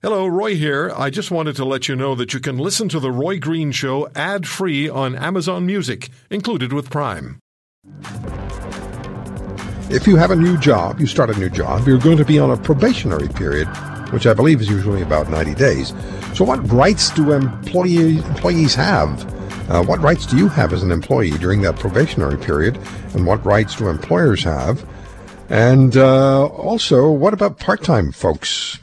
Hello, Roy here. I just wanted to let you know that you can listen to The Roy Green Show ad free on Amazon Music, included with Prime. If you have a new job, you start a new job, you're going to be on a probationary period, which I believe is usually about 90 days. So, what rights do employee, employees have? Uh, what rights do you have as an employee during that probationary period? And what rights do employers have? And uh, also, what about part time folks?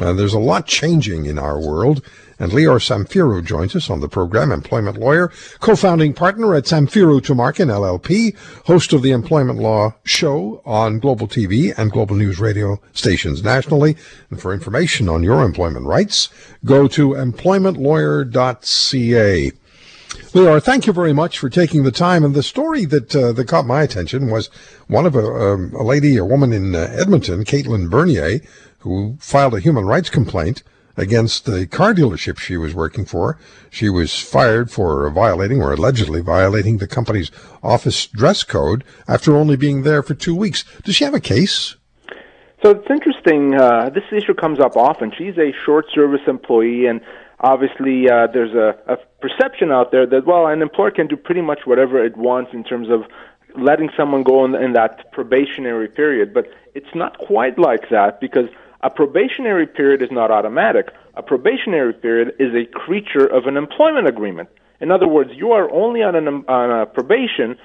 Uh, there's a lot changing in our world, and Lior Samfiru joins us on the program, employment lawyer, co-founding partner at Samfiru Tumarkin LLP, host of the Employment Law Show on Global TV and Global News Radio stations nationally. And for information on your employment rights, go to employmentlawyer.ca. Lior, thank you very much for taking the time. And the story that uh, that caught my attention was one of a, um, a lady, a woman in uh, Edmonton, Caitlin Bernier, who filed a human rights complaint against the car dealership she was working for. She was fired for violating or allegedly violating the company's office dress code after only being there for two weeks. Does she have a case? So it's interesting. Uh, this issue comes up often. She's a short service employee, and obviously uh, there's a, a perception out there that, well, an employer can do pretty much whatever it wants in terms of letting someone go in, in that probationary period. But it's not quite like that because a probationary period is not automatic. A probationary period is a creature of an employment agreement. In other words, you are only on, an, on a probation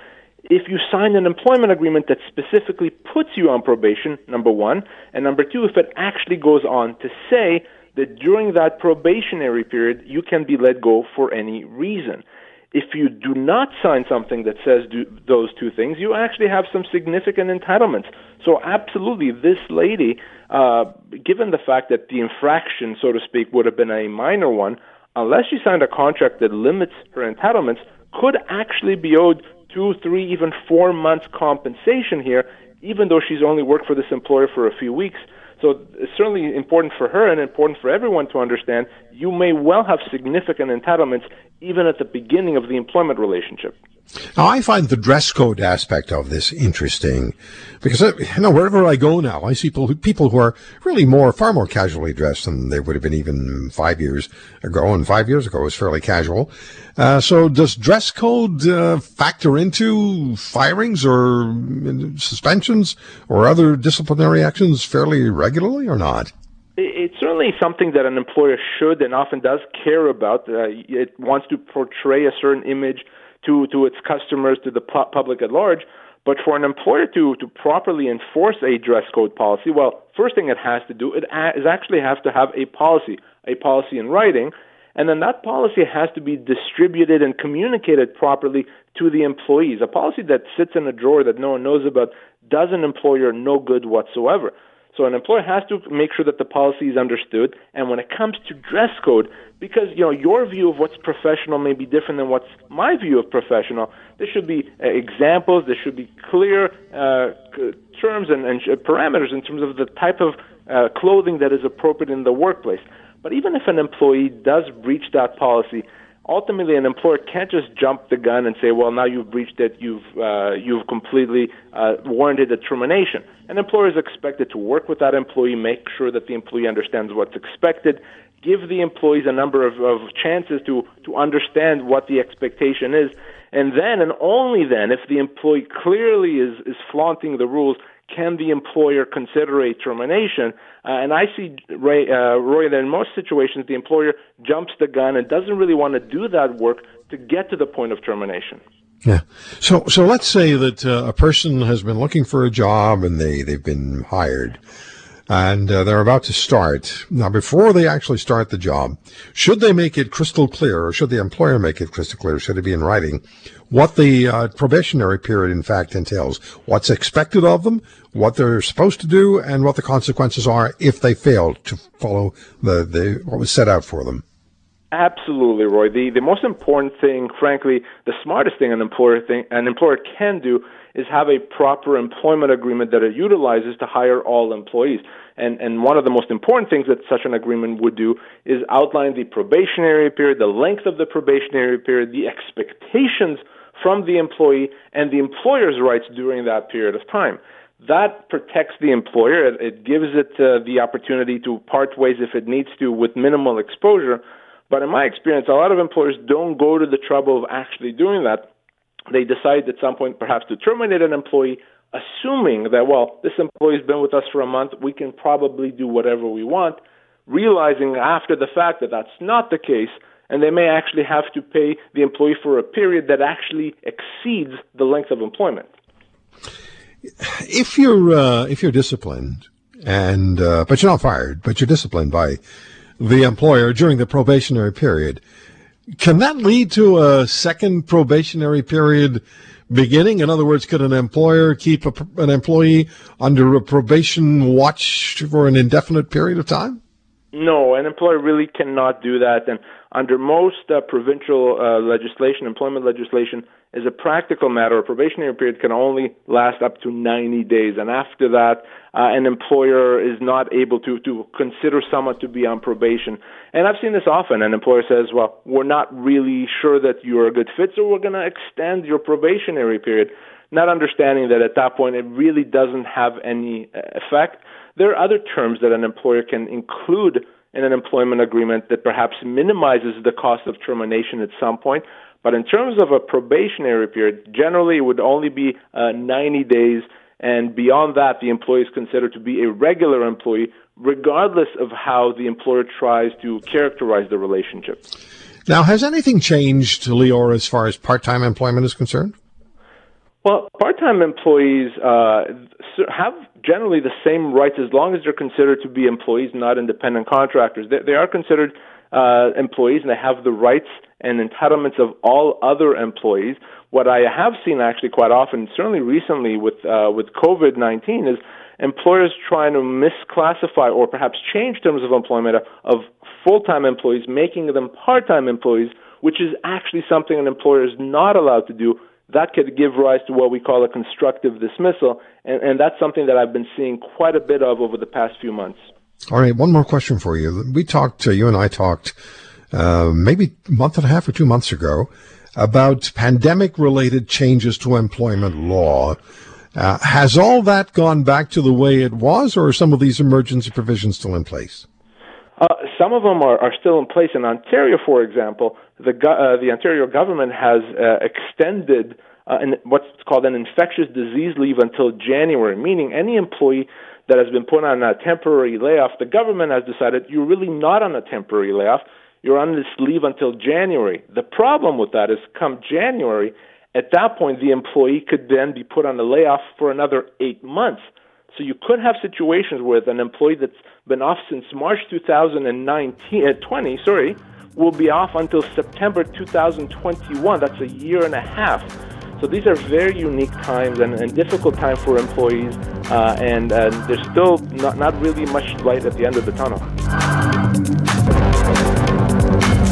if you sign an employment agreement that specifically puts you on probation, number one, and number two, if it actually goes on to say that during that probationary period you can be let go for any reason. If you do not sign something that says those two things, you actually have some significant entitlements. So, absolutely, this lady, uh, given the fact that the infraction, so to speak, would have been a minor one, unless she signed a contract that limits her entitlements, could actually be owed two, three, even four months compensation here, even though she's only worked for this employer for a few weeks. So it's certainly important for her and important for everyone to understand you may well have significant entitlements even at the beginning of the employment relationship. Now, I find the dress code aspect of this interesting because, uh, you know, wherever I go now, I see people, who are really more, far more casually dressed than they would have been even five years ago. And five years ago was fairly casual. Uh, so does dress code uh, factor into firings or suspensions or other disciplinary actions fairly regularly or not? It's certainly something that an employer should and often does care about. Uh, it wants to portray a certain image to to its customers, to the pu- public at large. But for an employer to to properly enforce a dress code policy, well, first thing it has to do it it is actually have to have a policy, a policy in writing, and then that policy has to be distributed and communicated properly to the employees. A policy that sits in a drawer that no one knows about does an employer no good whatsoever. So an employer has to make sure that the policy is understood. And when it comes to dress code, because you know your view of what's professional may be different than what's my view of professional, there should be uh, examples. There should be clear uh, terms and, and parameters in terms of the type of uh, clothing that is appropriate in the workplace. But even if an employee does breach that policy, ultimately an employer can't just jump the gun and say, well, now you've breached it, you've, uh, you've completely uh, warranted a termination. An employer is expected to work with that employee, make sure that the employee understands what's expected, give the employees a number of, of chances to, to understand what the expectation is, and then and only then, if the employee clearly is, is flaunting the rules, can the employer consider a termination? Uh, and I see, Ray, uh, Roy, that in most situations, the employer jumps the gun and doesn't really want to do that work to get to the point of termination. Yeah. So, so let's say that uh, a person has been looking for a job and they, they've been hired and uh, they're about to start. Now, before they actually start the job, should they make it crystal clear, or should the employer make it crystal clear, should it be in writing, what the uh, probationary period in fact entails, what's expected of them, what they're supposed to do, and what the consequences are if they fail to follow the, the what was set out for them? Absolutely, Roy. The the most important thing, frankly, the smartest thing an employer thing an employer can do is have a proper employment agreement that it utilizes to hire all employees. And and one of the most important things that such an agreement would do is outline the probationary period, the length of the probationary period, the expectations from the employee and the employer's rights during that period of time. that protects the employer. It, gives it uh, the opportunity to part ways if it needs to with minimal exposure. But in my experience, a lot of employers don't go to the trouble of actually doing that. They decide at some point perhaps to terminate an employee, assuming that, well, this employee's been with us for a month, we can probably do whatever we want, realizing after the fact that that's not the case, and they may actually have to pay the employee for a period that actually exceeds the length of employment. If you're uh, if you're disciplined and uh, but you're not fired, but you're disciplined by the employer during the probationary period, can that lead to a second probationary period beginning? In other words, could an employer keep a, an employee under a probation watch for an indefinite period of time? No, an employer really cannot do that. And under most uh, provincial uh, legislation, employment legislation, as a practical matter, a probationary period can only last up to 90 days. And after that, uh, an employer is not able to, to consider someone to be on probation. And I've seen this often. An employer says, well, we're not really sure that you're a good fit, so we're going to extend your probationary period, not understanding that at that point it really doesn't have any uh, effect. There are other terms that an employer can include in an employment agreement that perhaps minimizes the cost of termination at some point. But in terms of a probationary period, generally it would only be uh, 90 days, and beyond that, the employee is considered to be a regular employee, regardless of how the employer tries to characterize the relationship. Now, has anything changed, Lior, as far as part time employment is concerned? Well, part-time employees uh, have generally the same rights as long as they're considered to be employees, not independent contractors. They, they are considered uh, employees, and they have the rights and entitlements of all other employees. What I have seen actually quite often, certainly recently with uh, with COVID nineteen, is employers trying to misclassify or perhaps change terms of employment of full-time employees, making them part-time employees, which is actually something an employer is not allowed to do that could give rise to what we call a constructive dismissal, and, and that's something that I've been seeing quite a bit of over the past few months. All right, one more question for you. We talked, uh, you and I talked uh, maybe a month and a half or two months ago about pandemic related changes to employment law. Uh, has all that gone back to the way it was, or are some of these emergency provisions still in place? Uh, some of them are, are still in place. In Ontario, for example, the, uh, the Ontario government has uh, extended uh, an, what's called an infectious disease leave until January, meaning any employee that has been put on a temporary layoff, the government has decided you're really not on a temporary layoff. You're on this leave until January. The problem with that is come January, at that point, the employee could then be put on a layoff for another eight months. So you could have situations where an employee that's been off since March 2019, uh, 20, sorry, will be off until September 2021. That's a year and a half. So these are very unique times and, and difficult time for employees, uh, and uh, there's still not, not really much light at the end of the tunnel.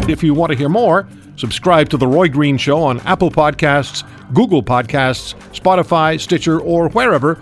If you want to hear more, subscribe to The Roy Green Show on Apple Podcasts, Google Podcasts, Spotify, Stitcher, or wherever